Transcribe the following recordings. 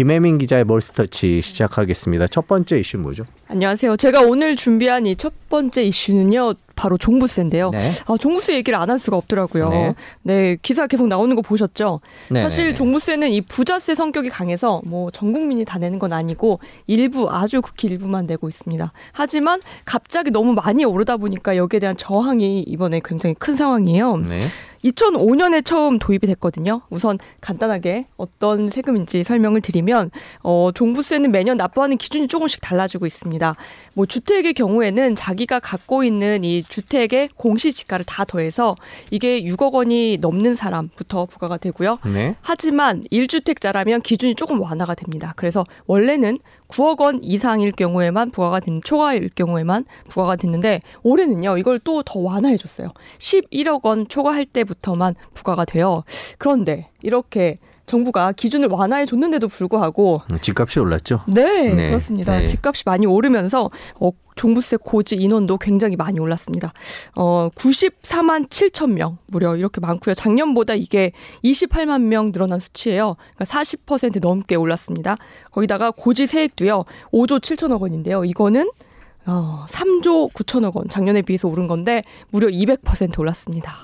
김혜민 기자의 몰스터치 시작하겠습니다. 첫 번째 이슈 뭐죠? 안녕하세요. 제가 오늘 준비한 이 첫 번째 이슈는요. 바로 종부세인데요. 네. 아, 종부세 얘기를 안 할 수가 없더라고요. 네. 네. 기사 계속 나오는 거 보셨죠? 네 사실 네, 네. 종부세는 이 부자세 성격이 강해서 뭐 전 국민이 다 내는 건 아니고 일부 아주 극히 일부만 내고 있습니다. 하지만 갑자기 너무 많이 오르다 보니까 여기에 대한 저항이 이번에 굉장히 큰 상황이에요. 네. 2005년에 처음 도입이 됐거든요. 우선 간단하게 어떤 세금인지 설명을 드리면 어 종부세는 매년 납부하는 기준이 조금씩 달라지고 있습니다. 뭐 주택의 경우에는 자기가 갖고 있는 이 주택의 공시지가를 다 더해서 이게 6억 원이 넘는 사람부터 부과가 되고요. 네. 하지만 1주택자라면 기준이 조금 완화가 됩니다. 그래서 원래는 9억 원 이상일 경우에만 부과가 된 초과일 경우에만 부과가 됐는데 올해는요. 이걸 또 더 완화해 줬어요. 11억 원 초과할 때 부터만 부과가 돼요. 그런데 이렇게 정부가 기준을 완화해 줬는데도 불구하고 음, 집값이 올랐죠. 네, 네. 그렇습니다. 네. 집값이 많이 오르면서 어, 종부세 고지 인원도 굉장히 많이 올랐습니다. 어, 94만 7천 명 무려 이렇게 많고요. 작년보다 이게 28만 명 늘어난 수치예요. 그러니까 40% 넘게 올랐습니다. 거기다가 고지 세액도요. 5조 7천억 원인데요. 이거는 어, 3조 9천억 원 작년에 비해서 오른 건데 무려 200% 올랐습니다.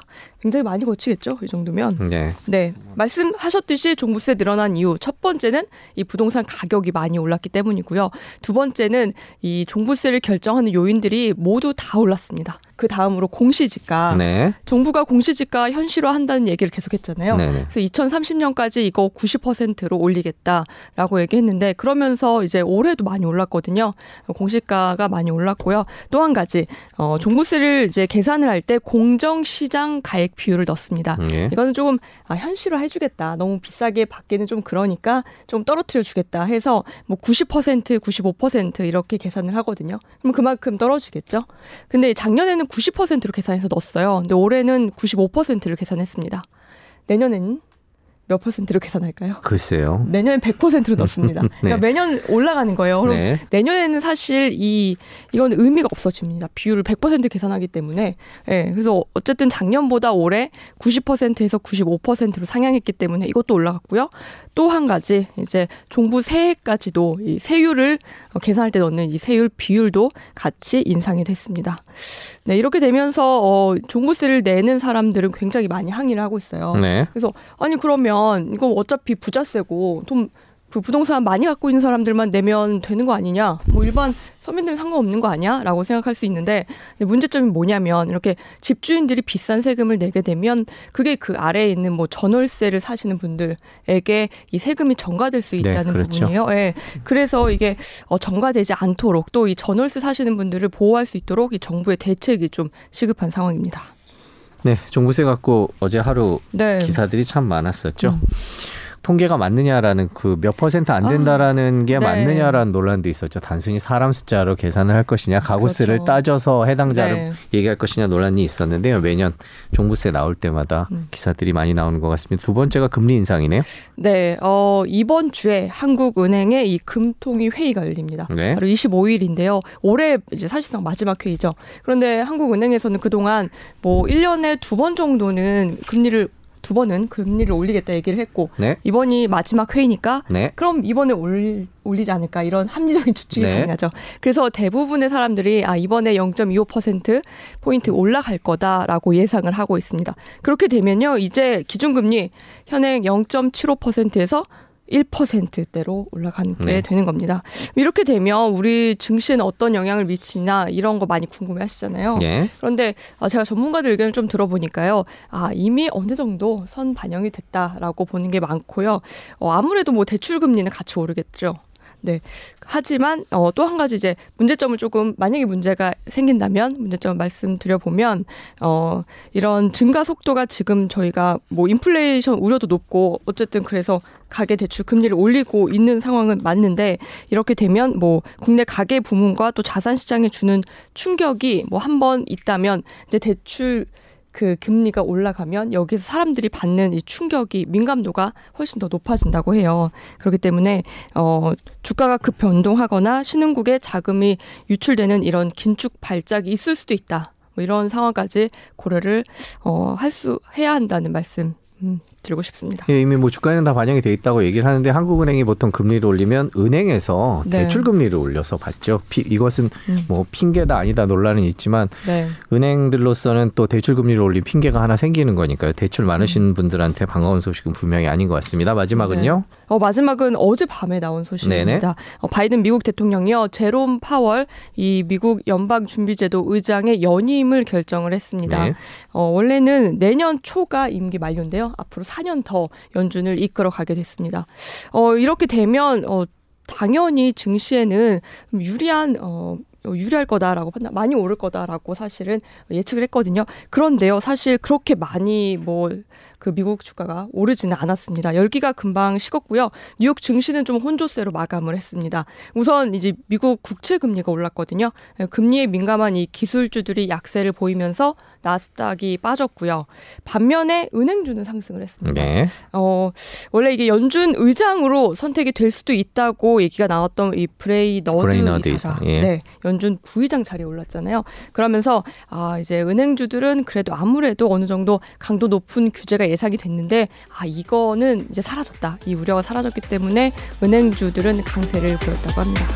굉장히 많이 거치겠죠. 이 정도면. 네. 네. 말씀하셨듯이 종부세 늘어난 이유 첫 번째는 이 부동산 가격이 많이 올랐기 때문이고요. 두 번째는 이 종부세를 결정하는 요인들이 모두 다 올랐습니다. 그 다음으로 공시지가. 네. 정부가 공시지가 현실화한다는 얘기를 계속했잖아요. 네네. 그래서 2030년까지 이거 90%로 올리겠다라고 얘기했는데 그러면서 이제 올해도 많이 올랐거든요. 공시가가 많이 올랐고요. 또 한 가지 어, 종부세를 이제 계산을 할 때 공정시장 가액 비율을 넣습니다. 네. 이거는 조금 아, 현실화 해주겠다. 너무 비싸게 받기는 좀 그러니까 좀 떨어뜨려 주겠다 해서 뭐 90%, 95% 이렇게 계산을 하거든요. 그럼 그만큼 떨어지겠죠. 근데 작년에는 90%로 계산해서 넣었어요. 근데 올해는 95%를 계산했습니다. 내년에는 몇 퍼센트로 계산할까요? 글쎄요. 내년엔 100%로 넣습니다. 네. 그러니까 매년 올라가는 거예요. 그럼 네. 내년에는 사실 이 이건 의미가 없어집니다. 비율을 100% 계산하기 때문에. 예. 네, 그래서 어쨌든 작년보다 올해 90%에서 95%로 상향했기 때문에 이것도 올라갔고요. 또 한 가지 이제 종부 세액까지도 이 세율을 계산할 때 넣는 이 세율 비율도 같이 인상이 됐습니다. 네, 이렇게 되면서 어 종부세를 내는 사람들은 굉장히 많이 항의를 하고 있어요. 네. 그래서 아니 그러면 내면 이거 어차피 부자세고 좀그 부동산 많이 갖고 있는 사람들만 내면 되는 거 아니냐? 뭐 일반 서민들은 상관없는 거 아니야? 라고 생각할 수 있는데 문제점이 뭐냐면 이렇게 집주인들이 비싼 세금을 내게 되면 그게 그 아래에 있는 뭐 전월세를 사시는 분들에게 이 세금이 전가될 수 네, 있다는 네, 그렇죠. 부분이에요. 예. 네. 그래서 이게 어 전가되지 않도록 또 이 전월세 사시는 분들을 보호할 수 있도록 이 정부의 대책이 좀 시급한 상황입니다. 네, 종부세 갖고 어제 하루 네. 기사들이 참 많았었죠. 음. 통계가 맞느냐라는 그 몇 퍼센트 안 된다라는 아, 게 네. 맞느냐라는 논란도 있었죠. 단순히 사람 숫자로 계산을 할 것이냐, 가구수를 그렇죠. 따져서 해당자를 네. 얘기할 것이냐 논란이 있었는데요. 매년 종부세 나올 때마다 음. 기사들이 많이 나오는 것 같습니다. 두 번째가 금리 인상이네요. 네, 어, 이번 주에 한국은행의 이 금통위 회의가 열립니다. 네. 바로 25일인데요. 올해 이제 사실상 마지막 회의죠. 그런데 한국은행에서는 그동안 뭐 1년에 두 번 정도는 금리를 두 번은 금리를 올리겠다 얘기를 했고 네. 이번이 마지막 회의니까 네. 그럼 이번에 올, 올리지 않을까 이런 합리적인 추측이 네. 가능하죠. 그래서 대부분의 사람들이 아 이번에 0.25% 포인트 올라갈 거다라고 예상을 하고 있습니다. 그렇게 되면요 이제 기준금리 현행 0.75%에서 1%대로 올라가게 네. 되는 겁니다. 이렇게 되면 우리 증시에는 어떤 영향을 미치나 이런 거 많이 궁금해 하시잖아요. 네. 그런데 아, 제가 전문가들 의견을 좀 들어보니까요. 아, 이미 어느 정도 선 반영이 됐다라고 보는 게 많고요. 어, 아무래도 뭐 대출 금리는 같이 오르겠죠. 네. 하지만 어, 또 한 가지 이제 문제점을 조금 만약에 문제가 생긴다면 문제점을 말씀드려 보면 어, 이런 증가 속도가 지금 저희가 뭐 인플레이션 우려도 높고 어쨌든 그래서 가계 대출 금리를 올리고 있는 상황은 맞는데 이렇게 되면 뭐 국내 가계 부문과 또 자산 시장에 주는 충격이 뭐 한 번 있다면 이제 대출 그 금리가 올라가면 여기서 사람들이 받는 이 충격이 민감도가 훨씬 더 높아진다고 해요. 그렇기 때문에 어 주가가 급 변동하거나 신흥국에 자금이 유출되는 이런 긴축 발작이 있을 수도 있다. 뭐 이런 상황까지 고려를 어 할 수 해야 한다는 말씀 음, 드리고 싶습니다. 예, 이미 뭐 주가에는 다 반영이 돼 있다고 얘기를 하는데 한국은행이 보통 금리를 올리면 은행에서 네. 대출 금리를 올려서 받죠. 피, 이것은 음. 뭐 핑계다 아니다 논란은 있지만 네. 은행들로서는 또 대출 금리를 올린 핑계가 하나 생기는 거니까요. 대출 많으신 음. 분들한테 반가운 소식은 분명히 아닌 것 같습니다. 마지막은요. 네. 어, 마지막은 어젯밤에 나온 소식입니다. 어, 바이든 미국 대통령이요. 제롬 파월 이 미국 연방 준비제도 의장의 연임을 결정을 했습니다. 네. 어, 원래는 내년 초가 임기 만료인데요. 앞으로 4년 더 연준을 이끌어 가게 됐습니다. 어, 이렇게 되면 어, 당연히 증시에는 유리한 어, 유리할 거다라고 판단 많이 오를 거다라고 사실은 예측을 했거든요. 그런데요, 사실 그렇게 많이 뭐 그 미국 주가가 오르지는 않았습니다. 열기가 금방 식었고요. 뉴욕 증시는 좀 혼조세로 마감을 했습니다. 우선 이제 미국 국채 금리가 올랐거든요. 금리에 민감한 이 기술주들이 약세를 보이면서 나스닥이 빠졌고요. 반면에 은행주는 상승을 했습니다. 네. 어, 원래 이게 연준 의장으로 선택이 될 수도 있다고 얘기가 나왔던 이 브레이너드, 브레이너드 이사가 예. 네, 연준 부의장 자리에 올랐잖아요. 그러면서 아, 이제 은행주들은 그래도 아무래도 어느 정도 강도 높은 규제가 예상이 됐는데 아, 이거는 이제 사라졌다. 이 우려가 사라졌기 때문에 은행주들은 강세를 보였다고 합니다.